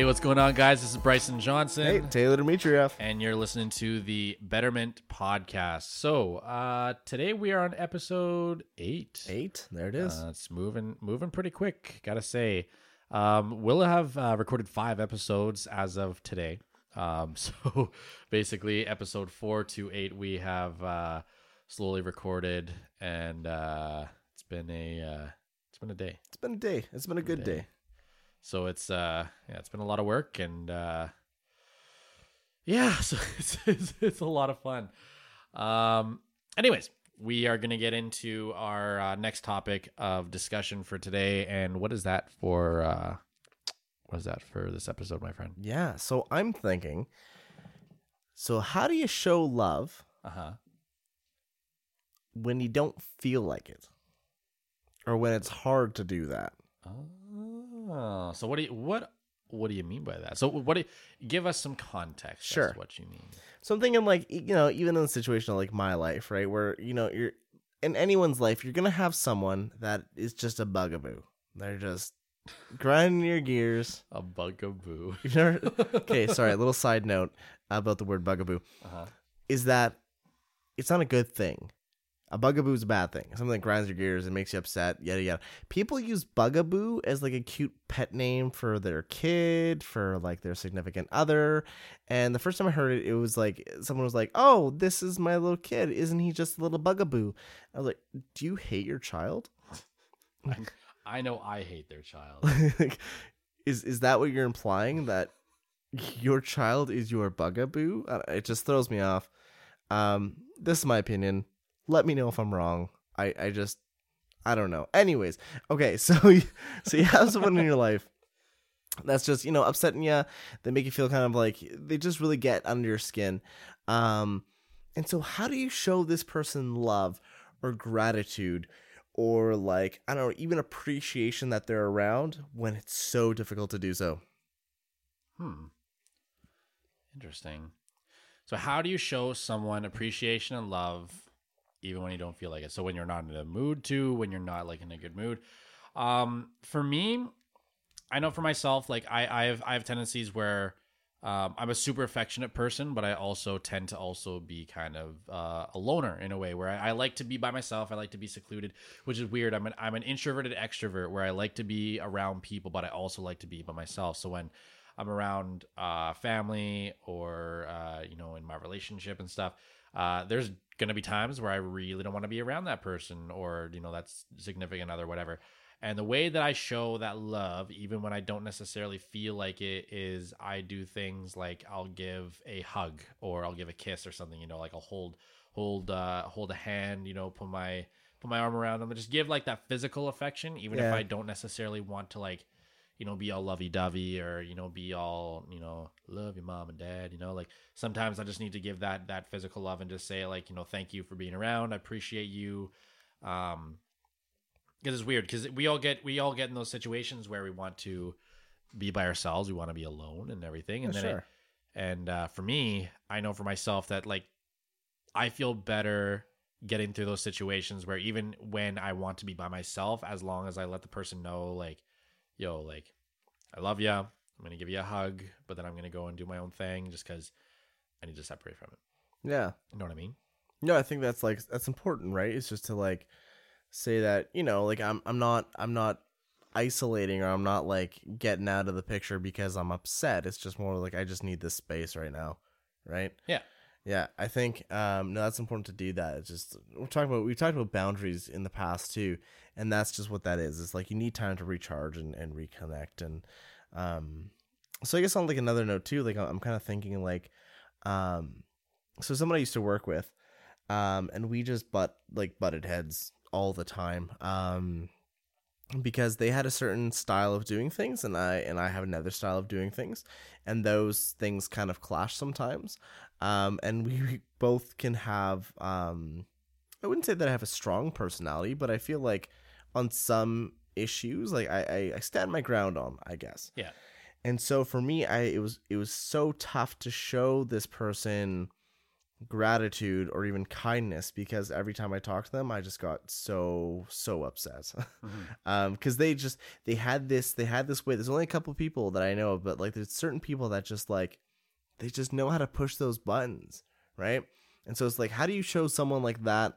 Hey, what's going on, guys? This is Bryson Johnson. Hey, Taylor Dmitriev. And you're listening to the Betterment Podcast. So, uh, today we are on episode eight. Eight. There it is. Uh, it's moving, moving pretty quick. Gotta say, um, we'll have uh, recorded five episodes as of today. Um, so basically, episode four to eight, we have uh, slowly recorded, and uh, it's been a uh, it's been a day. it's been a day. It's been a good day. day. So it's uh yeah, it's been a lot of work and uh yeah, so it's it's, it's a lot of fun. Um anyways, we are going to get into our uh, next topic of discussion for today and what is that for uh what is that for this episode, my friend? Yeah. So I'm thinking. So how do you show love Uh-huh. when you don't feel like it, or when it's hard to do that? Oh, so what do you what what do you mean by that? So what do you, give us some context Sure. what you mean. So I'm thinking like you know even in a situation like my life, right, where you know you're in anyone's life, you're gonna have someone that is just a bugaboo. They're just grinding your gears. A bugaboo. You've never. okay, sorry. A little side note about the word bugaboo. Uh-huh. is that it's not a good thing. A bugaboo is a bad thing. Something that grinds your gears and makes you upset, yada yada. People use bugaboo as like a cute pet name for their kid, for like their significant other. And the first time I heard it, it was like someone was like, "Oh, this is my little kid. Isn't he just a little bugaboo?" I was like, "Do you hate your child? I know I hate their child. Like, is is that what you're implying that your child is your bugaboo? It just throws me off. Um, this is my opinion. Let me know if I'm wrong. I I just I don't know. Anyways, okay, so you, so you have someone in your life that's just you know upsetting you. They make you feel kind of like they just really get under your skin. Um, and so how do you show this person love or gratitude? Or like I don't know, even appreciation that they're around when it's so difficult to do so. Hmm. Interesting. So, how do you show someone appreciation and love even when you don't feel like it? So, when you're not in a mood to, when you're not like in a good mood. Um, for me, I know for myself, like I, I have, I have tendencies where um, I'm a super affectionate person, but I also tend to also be kind of uh, a loner in a way where I, I like to be by myself. I like to be secluded, which is weird. I'm an I'm an introverted extrovert where I like to be around people, but I also like to be by myself. So when I'm around uh, family or uh, you know in my relationship and stuff, uh, there's gonna be times where I really don't want to be around that person or you know that's significant other whatever. And the way that I show that love, even when I don't necessarily feel like it, is I do things like I'll give a hug or I'll give a kiss or something. You know, like I'll hold hold uh, hold a hand. You know, put my put my arm around them and just give like that physical affection, even if I don't necessarily want to like you know be all lovey dovey or you know be all you know love your mom and dad. You know, like sometimes I just need to give that that physical love and just say like you know thank you for being around. I appreciate you. Um, because it's weird because we all get we all get in those situations where we want to be by ourselves we want to be alone and everything and Yeah, then it- and uh, for me i know for myself that like i feel better getting through those situations where even when i want to be by myself as long as i let the person know like yo like i love you i'm gonna give you a hug but then i'm gonna go and do my own thing just because i need to separate from it Yeah. you know what i mean No, I think that's like that's important, right? It's just to like say that, you know, like I'm I'm not I'm not isolating or I'm not like getting out of the picture because I'm upset. It's just more like I just need this space right now. Right? Yeah. Yeah. I think um no that's important to do that. It's just we're talking about we've talked about boundaries in the past too. And that's just what that is. It's like you need time to recharge and, and reconnect and um so I guess on like another note too, like I'm kind of thinking like um so someone I used to work with um, and we just butt like butted heads all the time, um, because they had a certain style of doing things, and I and I have another style of doing things, and those things kind of clash sometimes, um, and we both can have, um, I wouldn't say that I have a strong personality, but I feel like on some issues, like I I, I stand my ground on, I guess, Yeah. and so for me, I it was it was so tough to show this person gratitude or even kindness because every time I talked to them, I just got so so upset. Mhm. um, because they just they had this they had this way. There's only a couple people that I know, of, but like there's certain people that just like they just know how to push those buttons, right? And so it's like, how do you show someone like that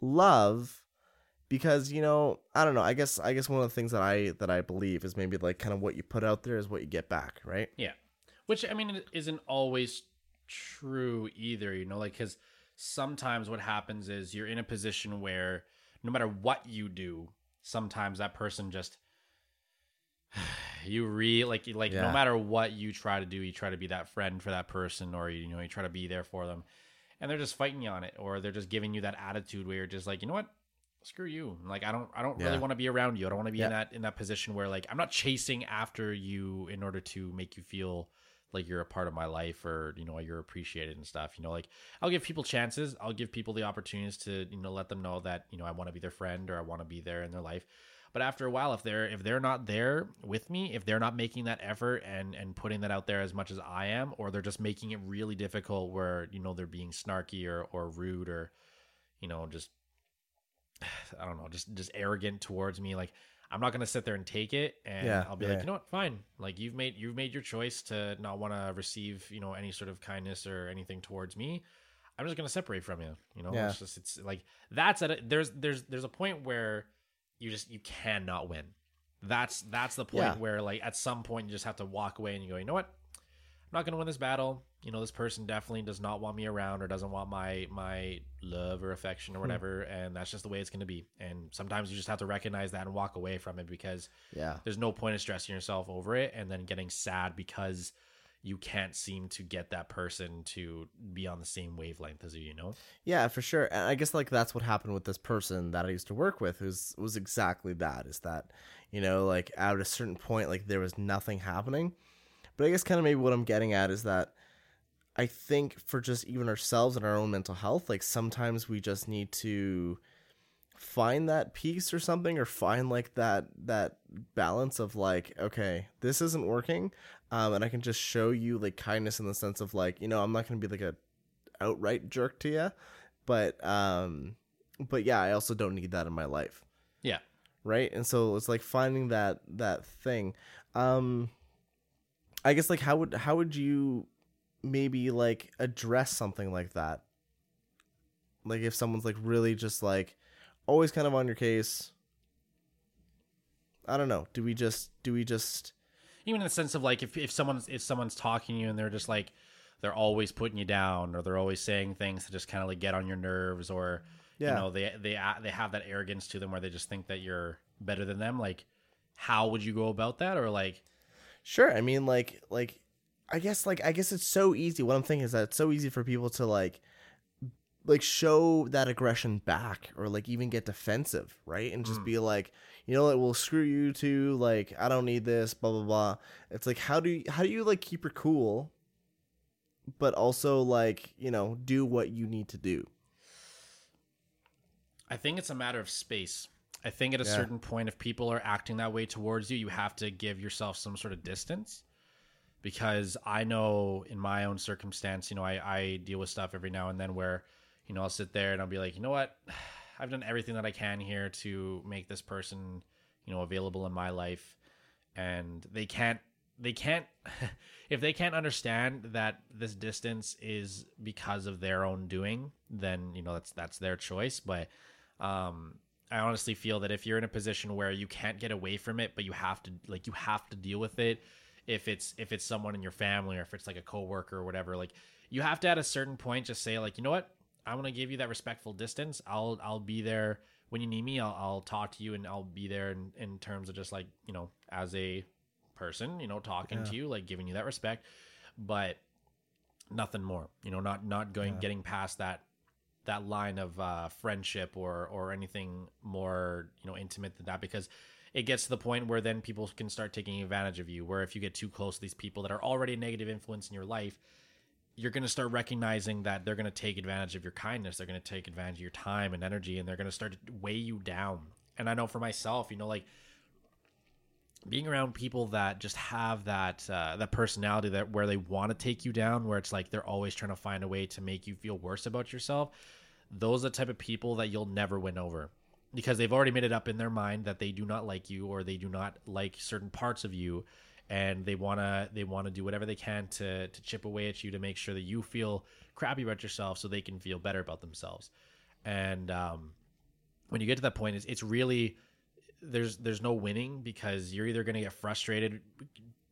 love? Because you know, I don't know. I guess I guess one of the things that I that I believe is maybe like kind of what you put out there is what you get back, right? Yeah. Which, I mean, it isn't always true either, you know, like, because sometimes what happens is you're in a position where no matter what you do, sometimes that person just. You re like like no matter what you try to do, you try to be that friend for that person, or you know you try to be there for them, and they're just fighting you on it, or they're just giving you that attitude where you're just like, you know what, screw you. Like I don't I don't really want to be around you. I don't want to be in that in that position where like I'm not chasing after you in order to make you feel like you're a part of my life or you know you're appreciated and stuff. You know, like I'll give people chances. I'll give people the opportunities to you know let them know that you know I want to be their friend or I want to be there in their life. But after a while, if they're if they're not there with me, if they're not making that effort and and putting that out there as much as I am, or they're just making it really difficult where you know they're being snarky or or rude or you know just I don't know, just just arrogant towards me. Like I'm not gonna sit there and take it, and Yeah, I'll be yeah. like, you know what, fine. Like you've made you've made your choice to not want to receive you know any sort of kindness or anything towards me. I'm just gonna separate from you. You know, Yeah. it's just it's like that's at a, there's there's there's a point where you just you cannot win. That's that's the point Yeah. where like at some point you just have to walk away and you go, you know what, I'm not gonna win this battle. You know, this person definitely does not want me around or doesn't want my my love or affection or Hmm. whatever, and that's just the way it's gonna be. And sometimes you just have to recognize that and walk away from it because Yeah. there's no point in stressing yourself over it and then getting sad because you can't seem to get that person to be on the same wavelength as you, you know? Yeah, for sure. And I guess like that's what happened with this person that I used to work with was was exactly that. Is that, you know, like at a certain point like there was nothing happening. But I guess kind of maybe what I'm getting at is that I think for just even ourselves and our own mental health, like sometimes we just need to find that peace or something or find like that that balance of like okay this isn't working um and i can just show you like kindness in the sense of like you know i'm not going to be like a outright jerk to you but um but yeah i also don't need that in my life. Yeah. right? And so it's like finding that that thing. Um i guess like how would how would you maybe like address something like that? Like if someone's like really just like always kind of on your case i don't know do we just do we just even in the sense of like if, if someone's if someone's talking to you and they're just like they're always putting you down or they're always saying things to just kind of like get on your nerves or Yeah. you know they they they have that arrogance to them where they just think that you're better than them like how would you go about that or like Sure. I mean, like, like, I guess, like, I guess it's so easy. What I'm thinking is that it's so easy for people to like, like, show that aggression back, or like even get defensive, right? And just Mm. be like, you know, what, well, screw you too. Like, I don't need this. Blah blah blah. It's like, how do you, how do you like keep her cool, but also like, you know, do what you need to do. I think it's a matter of space. I think at a Yeah. certain point, if people are acting that way towards you, you have to give yourself some sort of distance. Because I know in my own circumstance, you know, I, I deal with stuff every now and then where, you know, I'll sit there and I'll be like, you know what? I've done everything that I can here to make this person, you know, available in my life. And they can't, they can't, if they can't understand that this distance is because of their own doing, then, you know, that's, that's their choice. But, um, I honestly feel that if you're in a position where you can't get away from it, but you have to like you have to deal with it, if it's if it's someone in your family or if it's like a coworker or whatever, like you have to at a certain point just say like, you know what, I'm gonna give you that respectful distance. I'll I'll be there when you need me. I'll I'll talk to you and I'll be there in, in terms of just like you know as a person, you know, talking Yeah. to you, like giving you that respect, but nothing more. You know, not not going Yeah. getting past that that line of uh, friendship or or anything more you know intimate than that because it gets to the point where then people can start taking advantage of you where if you get too close to these people that are already a negative influence in your life you're going to start recognizing that they're going to take advantage of your kindness they're going to take advantage of your time and energy and they're going to start to weigh you down and i know for myself you know like being around people that just have that uh, that personality that where they want to take you down, where it's like they're always trying to find a way to make you feel worse about yourself. Those are the type of people that you'll never win over because they've already made it up in their mind that they do not like you or they do not like certain parts of you and they want to they want to do whatever they can to to chip away at you to make sure that you feel crappy about yourself so they can feel better about themselves. And um, when you get to that point it's, it's really there's there's no winning because you're either to get frustrated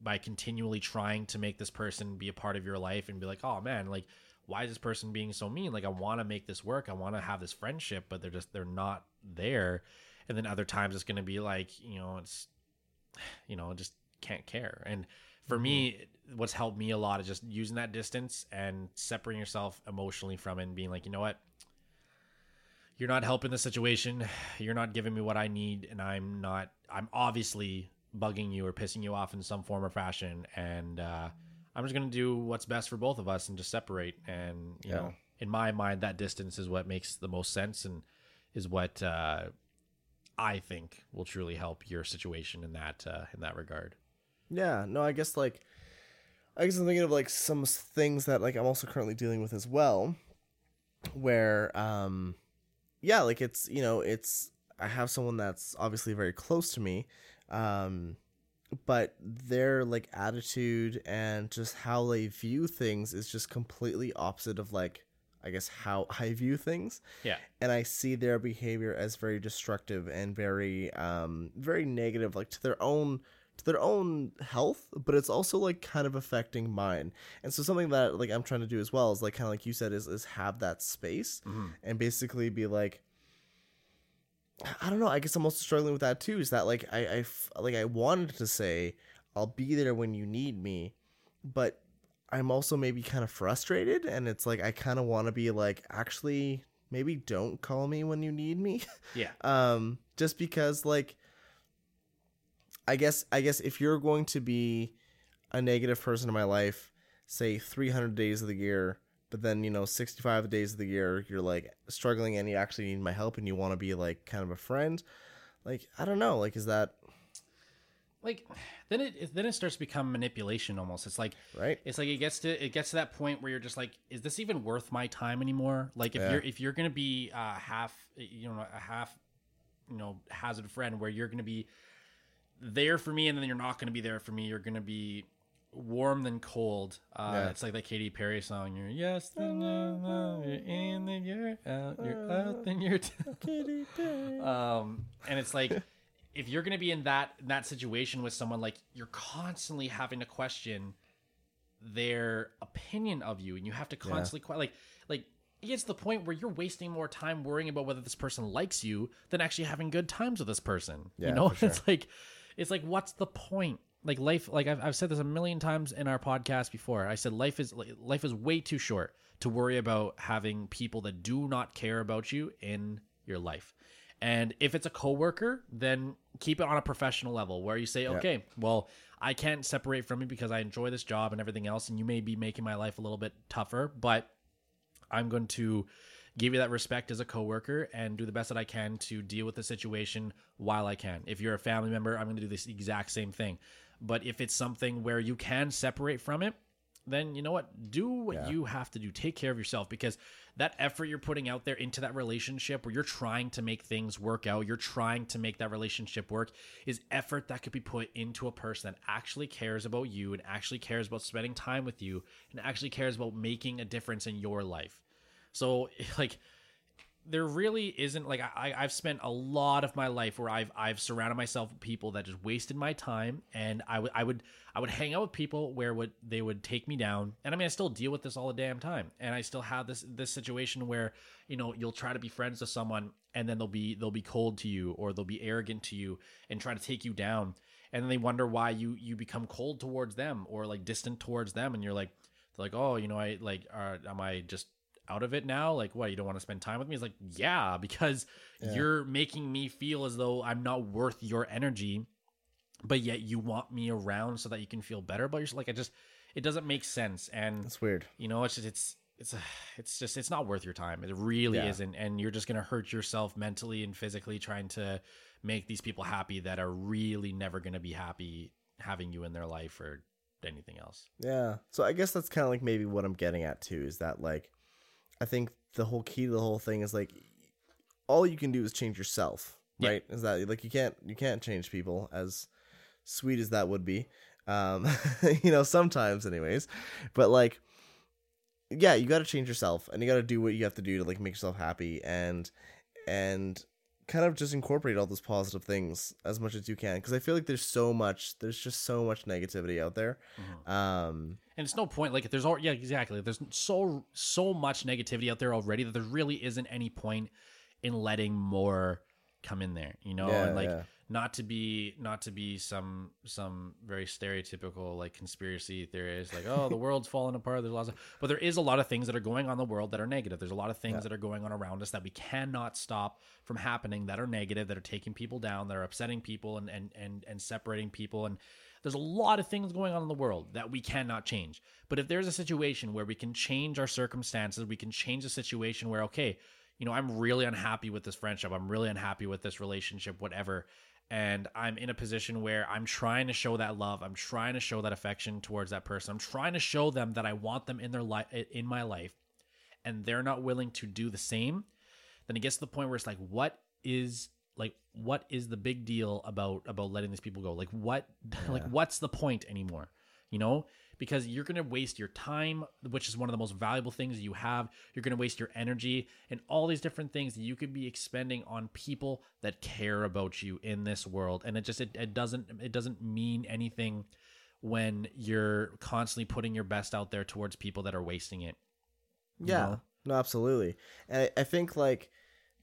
by continually trying to make this person be a part of your life and be like oh man like why is this person being so mean? Like i want to make this work. I want to have this friendship but they're just they're not there. And then other times it's to be like you know it's you know just can't care. And for me what's helped me a lot is just using that distance and separating yourself emotionally from it and being like you know what? You're not helping the situation. You're not giving me what i need and i'm not i'm obviously bugging you or pissing you off in some form or fashion and uh, i'm just going to do what's best for both of us and just separate. And you Yeah. know in my mind that distance is what makes the most sense and is what uh, i think will truly help your situation in that uh, in that regard Yeah, no, I guess like I guess I'm thinking of like some things that like I'm also currently dealing with as well, where um, yeah, like it's you know it's I have someone that's obviously very close to me, um, but their like attitude and just how they view things is just completely opposite of like I guess how I view things. Yeah. And I see their behavior as very destructive and very um very negative like to their own to their own health but it's also like kind of affecting mine. And so something that like I'm trying to do as well is like kind of like you said is is have that space and basically be like I don't know I guess I'm also struggling with that too is that like I I f- like I wanted to say I'll be there when you need me but I'm also maybe kind of frustrated and it's like I kind of want to be like actually maybe don't call me when you need me. Yeah. Um just because like I guess I guess if you're going to be a negative person in my life say 300 days of the year but then you know 65 days of the year you're like struggling and you actually need my help and you want to be like kind of a friend like I don't know like is that like then it then it starts to become manipulation almost. It's like right. it's like it gets to it gets to that point where you're just like is this even worth my time anymore? Like if Yeah. you're if you're gonna be uh half you know a half you know hazard friend where you're gonna be there for me and then you're not gonna be there for me. You're gonna be warm than cold. Uh Yeah. it's like that Katy Perry song you're yes then no, no, you're in then you're out you're out then you're down. um and it's like if you're gonna be in that in that situation with someone like you're constantly having to question their opinion of you and you have to constantly que- like like it gets to the point where you're wasting more time worrying about whether this person likes you than actually having good times with this person. Yeah, you know? sure. it's like it's like what's the point? Like life like I've, I've said this a million times in our podcast before. I said life is life is way too short to worry about having people that do not care about you in your life. And if it's a coworker then keep it on a professional level where you say okay well i can't separate from you because i enjoy this job and everything else and you may be making my life a little bit tougher but I'm going to give you that respect as a coworker and do the best that I can to deal with the situation while I can. If you're a family member, I'm going to do this exact same thing. But if it's something where you can separate from it, then you know what? Do what Yeah. you have to do. Take care of yourself because that effort you're putting out there into that relationship where you're trying to make things work out, you're trying to make that relationship work, is effort that could be put into a person that actually cares about you and actually cares about spending time with you and actually cares about making a difference in your life. So, like, there really isn't like I, I've spent a lot of my life where I've I've surrounded myself with people that just wasted my time, and I would I would I would hang out with people where would they would take me down, and I mean I still deal with this all the damn time, and I still have this this situation where you know you'll try to be friends with someone, and then they'll be they'll be cold to you or they'll be arrogant to you and try to take you down, and then they wonder why you you become cold towards them or like distant towards them, and you're like like oh you know I like are, am I just out of it now? Like, what? You don't want to spend time with me? It's like, yeah, because you're making me feel as though I'm not worth your energy, but yet you want me around so that you can feel better about yourself. Like, I just, it doesn't make sense. And That's weird. you know, it's just, it's, it's it's just it's not worth your time. It really Yeah. isn't, and you're just gonna hurt yourself mentally and physically trying to make these people happy that are really never gonna be happy having you in their life or anything else. Yeah. So I guess that's kind of like maybe what I'm getting at too is that like I think the whole key to the whole thing is like all you can do is change yourself, Yeah. right? Is that like you can't you can't change people as sweet as that would be. Um you know, sometimes anyways. But like yeah, you got to change yourself and you got to do what you have to do to like make yourself happy and and kind of just incorporate all those positive things as much as you can because I feel like there's so much there's just so much negativity out there. Um And it's no point like there's all yeah exactly there's so so much negativity out there already that there really isn't any point in letting more come in there you know Yeah, and like yeah. Not to be not to be some some very stereotypical like conspiracy theorist like oh the world's falling apart there's lots of but there is a lot of things that are going on in the world that are negative there's a lot of things that are going on around us that we cannot stop from happening that are negative that are taking people down that are upsetting people and and and, and separating people and there's a lot of things going on in the world that we cannot change. But if there's a situation where we can change our circumstances, we can change the situation where, okay, you know, I'm really unhappy with this friendship, I'm really unhappy with this relationship, whatever. And I'm in a position where I'm trying to show that love, I'm trying to show that affection towards that person, I'm trying to show them that I want them in their life, in my life, and they're not willing to do the same. Then it gets to the point where it's like, what is like what is the big deal about about letting these people go? Like what like what's the point anymore? You know because you're going to waste your time which is one of the most valuable things you have you're going to waste your energy and all these different things that you could be expending on people that care about you in this world and it just it, it doesn't it doesn't mean anything when you're constantly putting your best out there towards people that are wasting it Yeah, know? no, absolutely. And I, I think like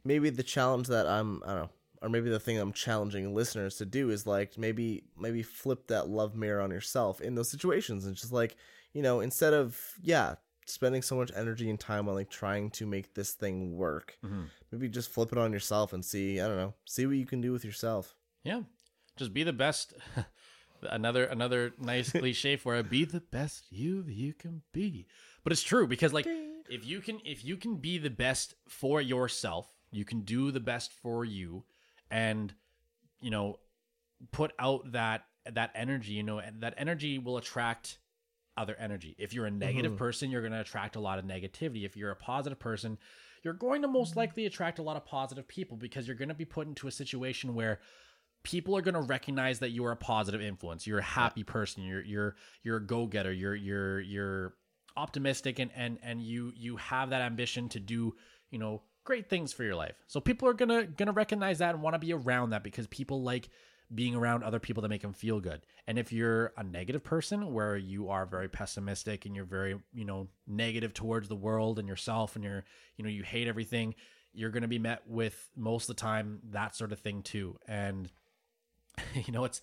maybe the challenge that I'm, I don't know, or maybe the thing I'm challenging listeners to do is like maybe maybe flip that love mirror on yourself in those situations and just like you know instead of yeah spending so much energy and time on like trying to make this thing work, Mhm. maybe just flip it on yourself and see I don't know see what you can do with yourself. Yeah. Just be the best. another another nice cliche for it. Be the best you that you can be. But it's true because like if you can if you can be the best for yourself, you can do the best for you and you know put out that that energy, you know, and that energy will attract other energy. If you're a negative mm-hmm. person, you're going to attract a lot of negativity. If you're a positive person, you're going to most likely attract a lot of positive people because you're going to be put into a situation where people are going to recognize that you are a positive influence. You're a happy person. You're you're you're a go-getter. You're you're you're optimistic and and and you you have that ambition to do, you know, great things for your life. So people are going to going to recognize that and want to be around that because people like being around other people that make them feel good. And if you're a negative person where you are very pessimistic and you're very, you know, negative towards the world and yourself and you're, you know, you hate everything, you're going to be met with most of the time that sort of thing too. And you know, it's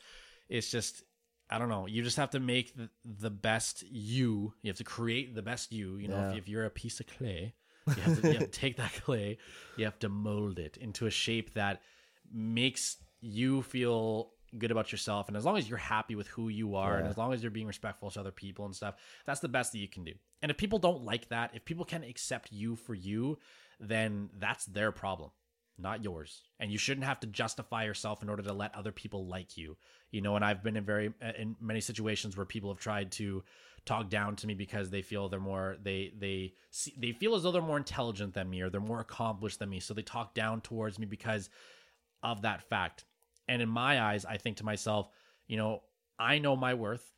it's just I don't know. You just have to make the, the best you. You have to create the best you. You know, Yeah. if, if you're a piece of clay, you have, to, you have to take that clay, you have to mold it into a shape that makes you feel good about yourself. And as long as you're happy with who you are, and as long as you're being respectful to other people and stuff, that's the best that you can do. And if people don't like that, if people can't accept you for you, then that's their problem not yours and you shouldn't have to justify yourself in order to let other people like you you know and i've been in very uh, in many situations where people have tried to talk down to me because they feel they're more they they see, they feel as though they're more intelligent than me or they're more accomplished than me. So they talk down towards me because of that fact. And in my eyes i think to myself you know i know my worth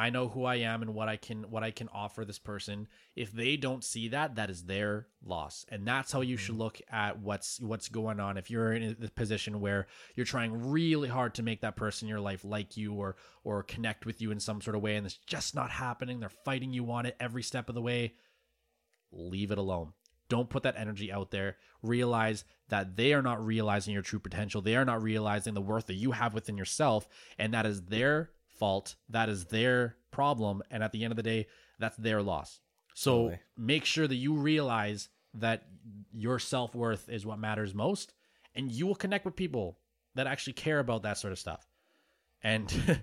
I know who I am and what I can what I can offer this person. If they don't see that, that is their loss. And that's how you should mm-hmm. look at what's what's going on. If you're in a position where you're trying really hard to make that person in your life like you or or connect with you in some sort of way and it's just not happening, they're fighting you on it every step of the way, leave it alone. Don't put that energy out there. Realize that they are not realizing your true potential. They are not realizing the worth that you have within yourself. And that is their fault. That is their problem. And at the end of the day, that's their loss. So Totally. make sure that you realize that your self worth is what matters most. And you will connect with people that actually care about that sort of stuff. And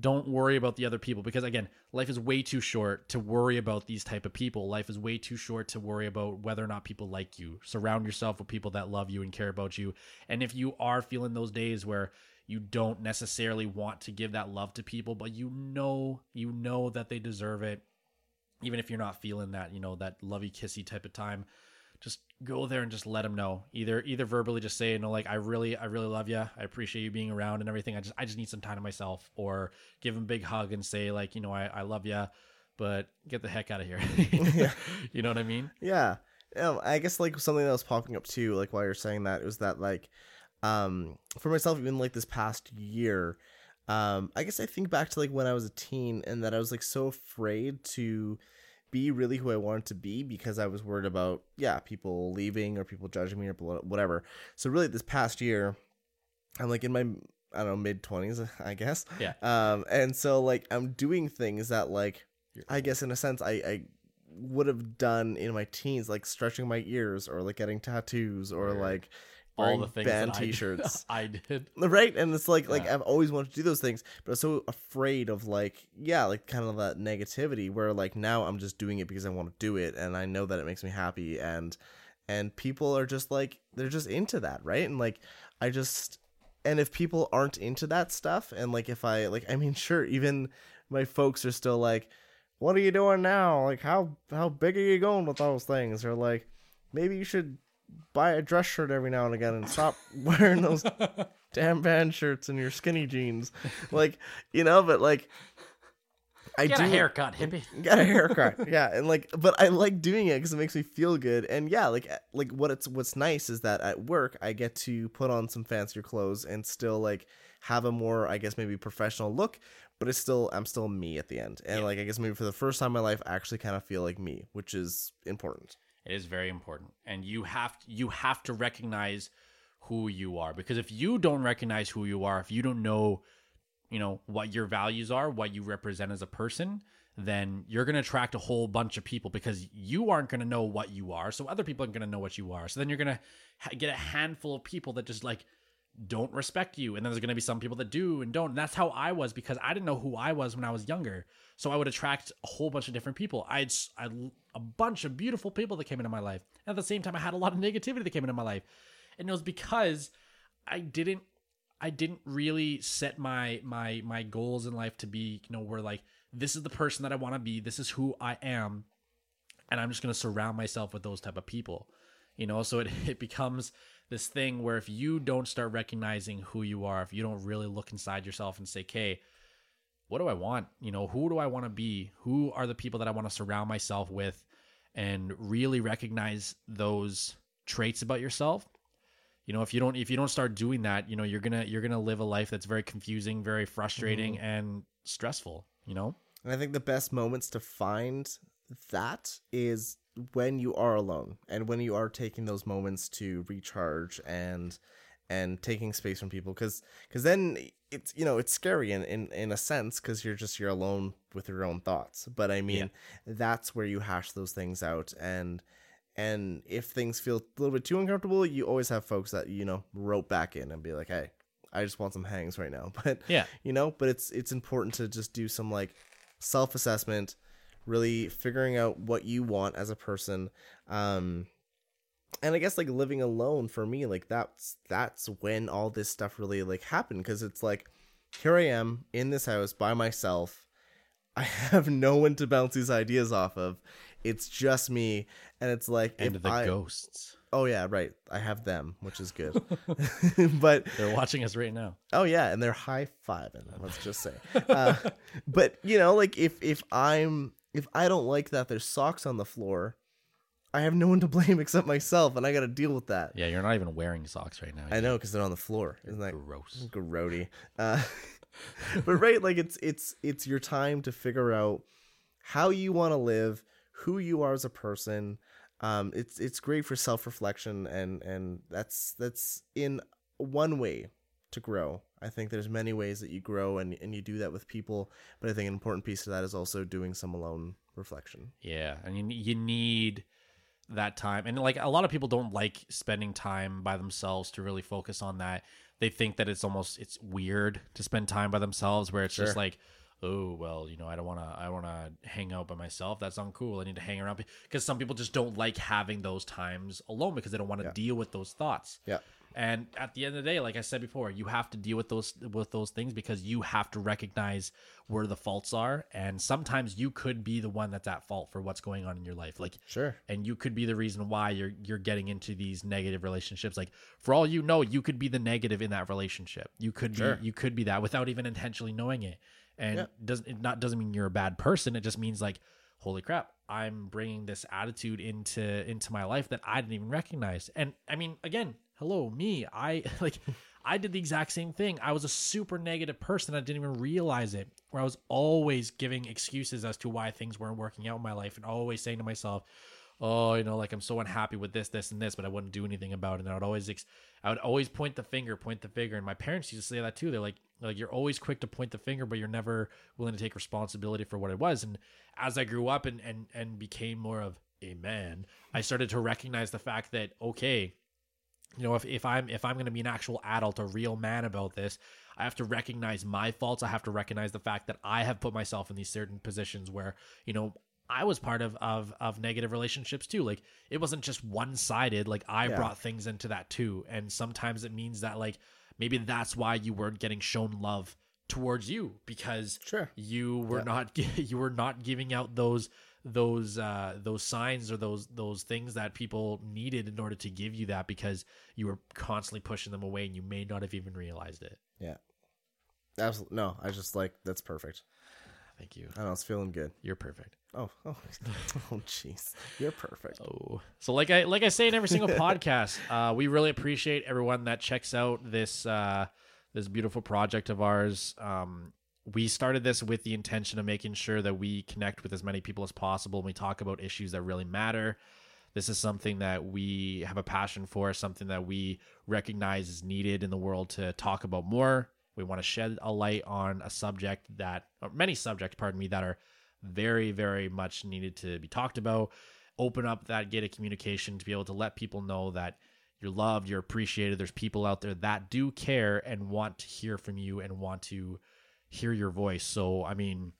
don't worry about the other people because again life is way too short to worry about these type of people life is way too short to worry about whether or not people like you surround yourself with people that love you and care about you and if you are feeling those days where you don't necessarily want to give that love to people but you know you know that they deserve it. Even if you're not feeling that you know that lovey kissy type of time just go there and just let them know. Either either verbally just say you know like i really i really love you i appreciate you being around and everything. I just i just need some time to myself. Or give them a big hug and say like you know i, I love you but get the heck out of here. Yeah. you know what i mean? Yeah. Um, I guess like something that was popping up too, like while you're saying that, was that like, um, for myself, even like this past year, um, I guess I think back to like when I was a teen and that I was like so afraid to be really who I wanted to be because I was worried about yeah people leaving or people judging me or whatever. So really, this past year, I'm like in my I don't know mid twenties, I guess. Yeah. Um, and so like I'm doing things that like I guess in a sense I I would have done in my teens, like stretching my ears or like getting tattoos or like all the things band that I did- t-shirts. i did. Right? And it's like like i've always wanted to do those things but i'm so afraid of like yeah like kind of that negativity where like now i'm just doing it because i want to do it and i know that it makes me happy and and people are just like they're just into that right? And like i just and if people aren't into that stuff and like if i like i mean sure even my folks are still like what are you doing now? Like how how big are you going with those things? Or like maybe you should buy a dress shirt every now and again and stop wearing those damn band shirts and your skinny jeans. Like you know but like i get do a haircut hippie. Get a haircut yeah and like but i like doing it because it makes me feel good. And yeah like eh, like what it's what's nice is that at work i get to put on some fancier clothes and still like have a more i guess maybe professional look but it's still i'm still me at the end. And Yeah. like i guess maybe for the first time in my life i actually kind of feel like me which is important It is very important, and you have you have to recognize who you are. Because if you don't recognize who you are, if you don't know, you know what your values are, what you represent as a person, then you're going to attract a whole bunch of people because you aren't going to know what you are, so other people aren't going to know what you are. So then you're going to ha- get a handful of people that just like don't respect you. And then there's going to be some people that do and don't. And that's how i was because i didn't know who i was when i was younger. So i would attract a whole bunch of different people. I'd, I a bunch of beautiful people that came into my life. And at the same time i had a lot of negativity that came into my life. And it was because i didn't i didn't really set my my my goals in life to be you know where like this is the person that i want to be this is who i am and i'm just going to surround myself with those type of people you know? So it, it becomes this thing where if you don't start recognizing who you are if you don't really look inside yourself and say okay what do i want? You know who do i want to be? Who are the people that i want to surround myself with and really recognize those traits about yourself you know if you don't if you don't start doing that you know you're gonna you're gonna live a life that's very confusing very frustrating mm-hmm. and stressful you know? And I think the best moments to find that is when you are alone and when you are taking those moments to recharge and and taking space from people because because then it's you know it's scary in in, in a sense because you're just you're alone with your own thoughts. But i mean that's where you hash those things out. And and if things feel a little bit too uncomfortable you always have folks that you know rope back in and be like hey i just want some hangs right now. But yeah. you know but it's it's important to just do some like self-assessment really figuring out what you want as a person um and i guess like living alone for me like that's that's when all this stuff really like happened because it's like here i am in this house by myself. I have no one to bounce these ideas off of. It's just me and it's like and the I, ghosts. Oh yeah right. I have them which is good. But they're watching us right now. Oh yeah, and they're high fiving. Let's just say. Uh, but you know, like if if I'm if I don't like that there's socks on the floor, I have no one to blame except myself, and I got to deal with that. yeah you're not even wearing socks right now I know because they're on the floor. Isn't that gross grody? Uh, but right, like it's it's it's your time to figure out how you want to live, who you are as a person. Um, it's it's great for self reflection, and and that's that's in one way to grow. I think there's many ways that you grow, and and you do that with people. But I think an important piece of that is also doing some alone reflection. Yeah, and mean you need that time, and like a lot of people don't like spending time by themselves to really focus on that. they think that it's almost it's weird to spend time by themselves where it's just like oh well you know i don't want to i want to hang out by myself that's uncool i need to hang around because some people just don't like having those times alone because they don't want to Yeah. deal with those thoughts Yeah. and at the end of the day like i said before you have to deal with those with those things because you have to recognize where the faults are and sometimes you could be the one that's at fault for what's going on in your life like Sure. and you could be the reason why you're you're getting into these negative relationships like for all you know you could be the negative in that relationship you could Sure. be you could be that without even intentionally knowing it and Yeah. doesn't it not doesn't mean you're a bad person. It just means like holy crap i'm bringing this attitude into into my life that i didn't even recognize. And i mean again hello me. I like i did the exact same thing. I was a super negative person. I didn't even realize it. Where i was always giving excuses as to why things weren't working out in my life and always saying to myself oh you know like i'm so unhappy with this this and this but i wouldn't do anything about it. And i would always ex- i would always point the finger point the finger. And my parents used to say that too. They're like like you're always quick to point the finger but you're never willing to take responsibility for what it was. And as i grew up and and and became more of a man i started to recognize the fact that okay you know if, if i'm if i'm going to be an actual adult a real man about this i have to recognize my faults. I have to recognize the fact that i have put myself in these certain positions where you know i was part of of of negative relationships too like it wasn't just one sided like i Yeah. brought things into that too and sometimes it means that like maybe that's why you weren't getting shown love towards you because Sure. you were Yeah. not you were not giving out those those uh those signs or those those things that people needed in order to give you that because you were constantly pushing them away and you may not have even realized it Yeah. Absolutely. No, I just like that's perfect. thank you I know it's feeling good. you're perfect Oh, oh, oh, jeez, you're perfect. Oh, so like I like I say in every single podcast, uh, we really appreciate everyone that checks out this uh, this beautiful project of ours. Um, we started this with the intention of making sure that we connect with as many people as possible. and We talk about issues that really matter. This is something that we have a passion for, something that we recognize is needed in the world to talk about more. We want to shed a light on a subject that, or many subjects, pardon me, that are very, very much needed to be talked about. Open up that gate of communication to be able to let people know that you're loved, you're appreciated. There's people out there that do care and want to hear from you and want to hear your voice. So, I mean,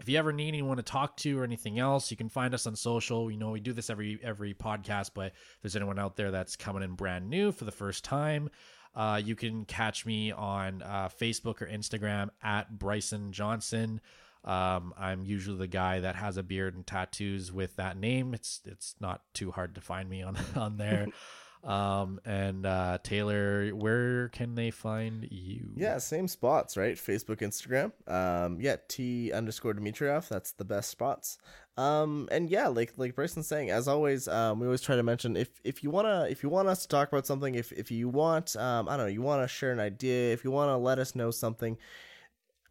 if you ever need anyone to talk to or anything else, you can find us on social. You know, we do this every every podcast, but if there's anyone out there that's coming in brand new for the first time, uh, you can catch me on uh, Facebook or Instagram at Bryson Johnson. Um, I'm usually the guy that has a beard and tattoos with that name. It's it's not too hard to find me on on there. um, and uh, Taylor, where can they find you? Yeah, same spots, right? Facebook, Instagram. Um, yeah, T underscore Dmitriev. That's the best spots. Um, and yeah, like like Bryson's saying, as always, um, we always try to mention if if you wanna if you want us to talk about something, if if you want, um, I don't know, you want to share an idea, if you want to let us know something.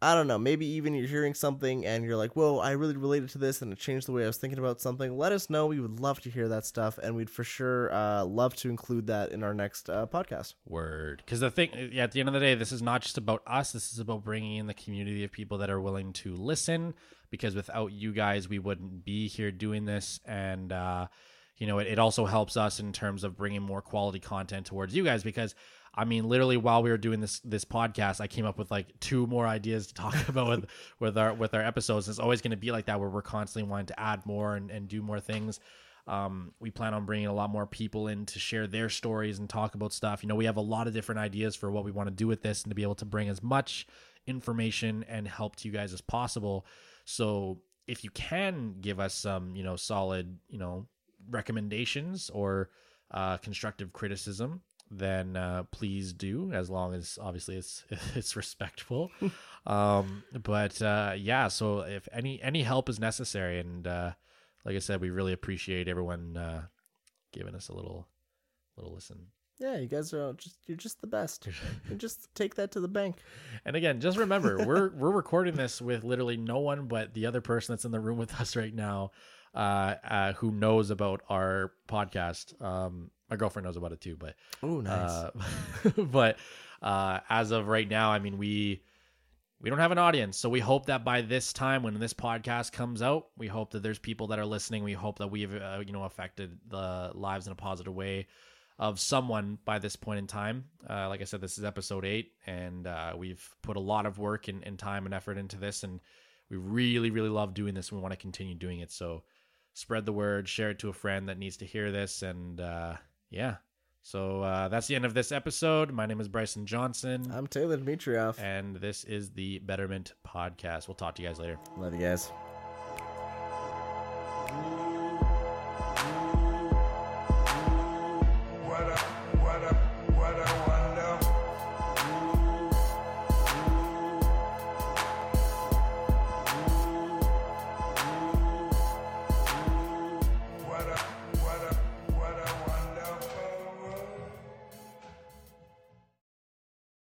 I don't know, maybe even you're hearing something and you're like, whoa, I really related to this and it changed the way I was thinking about something. Let us know. We would love to hear that stuff and we'd for sure uh, love to include that in our next uh, podcast. Word. Because the thing, yeah, at the end of the day, this is not just about us. This is about bringing in the community of people that are willing to listen. Because without you guys, we wouldn't be here doing this. And, uh, you know, it, it also helps us in terms of bringing more quality content towards you guys. Because, I mean, literally, while we were doing this this podcast, I came up with like two more ideas to talk about with with our with our episodes. It's always going to be like that, where we're constantly wanting to add more and, and do more things. Um, we plan on bringing a lot more people in to share their stories and talk about stuff. You know, we have a lot of different ideas for what we want to do with this and to be able to bring as much information and help to you guys as possible. So if you can give us some, you know, solid, you know, recommendations or uh, constructive criticism, then uh, please do, as long as obviously it's it's respectful. um, but uh, yeah, so if any any help is necessary, and uh, like I said, we really appreciate everyone uh, giving us a little little listen. Yeah, you guys are just you're just the best. You just take that to the bank. And again, just remember, we're we're recording this with literally no one but the other person that's in the room with us right now, uh, uh who knows about our podcast. Um, my girlfriend knows about it too, but Oh, nice. uh, but uh, as of right now, I mean, we we don't have an audience, so we hope that by this time, when this podcast comes out, we hope that there's people that are listening. We hope that we've uh, you know affected the lives in a positive way. of someone by this point in time. Uh, like I said, this is episode eight, and uh, we've put a lot of work and, and time and effort into this, and we really, really love doing this. And we want to continue doing it. So spread the word, share it to a friend that needs to hear this, and uh, yeah. So uh, that's the end of this episode. My name is Bryson Johnson, I'm Taylor Dmitrioff. and this is the Betterment Podcast. We'll talk to you guys later. Love you guys.